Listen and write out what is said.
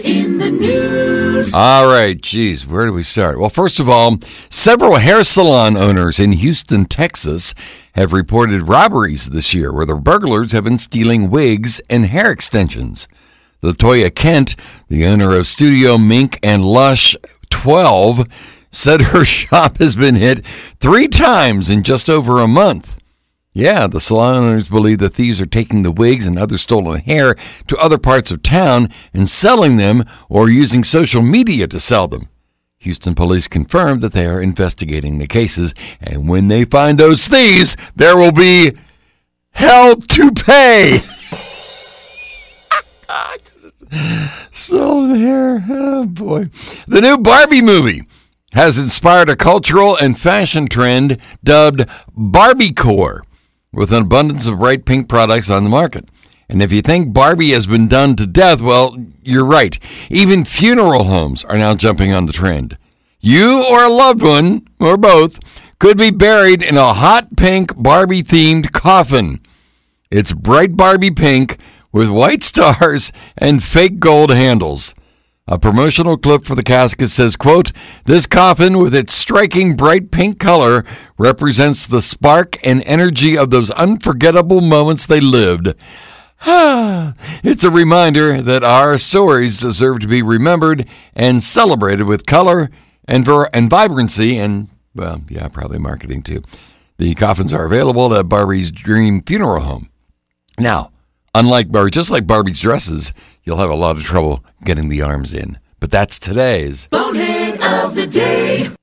In the news? All right, geez, where do we start? Well, first of all, several hair salon owners in Houston, Texas have reported robberies this year where the burglars have been stealing wigs and hair extensions. Latoya Kent, the owner of Studio Mink and Lush 12, said her shop has been hit three times in just over a month. Yeah, the salon owners believe the thieves are taking the wigs and other stolen hair to other parts of town and selling them or using social media to sell them. Houston police confirmed that they are investigating the cases, and when they find those thieves, there will be hell to pay. Stolen hair. Oh, boy. The new Barbie movie has inspired a cultural and fashion trend dubbed Barbiecore with an abundance of bright pink products on the market. And if you think Barbie has been done to death, well, you're right. Even funeral homes are now jumping on the trend. You or a loved one, or both, could be buried in a hot pink Barbie themed coffin. It's bright Barbie pink with white stars and fake gold handles. A promotional clip for the casket says, quote, This coffin with its striking bright pink color represents the spark and energy of those unforgettable moments they lived. it's a reminder that our stories deserve to be remembered and celebrated with color and, ver- and vibrancy and, well, yeah, probably marketing too. The coffins are available at Barbie's Dream Funeral Home. Now, unlike Barbie, just like Barbie's dresses, you'll have a lot of trouble getting the arms in. But that's today's Bonehead of the day.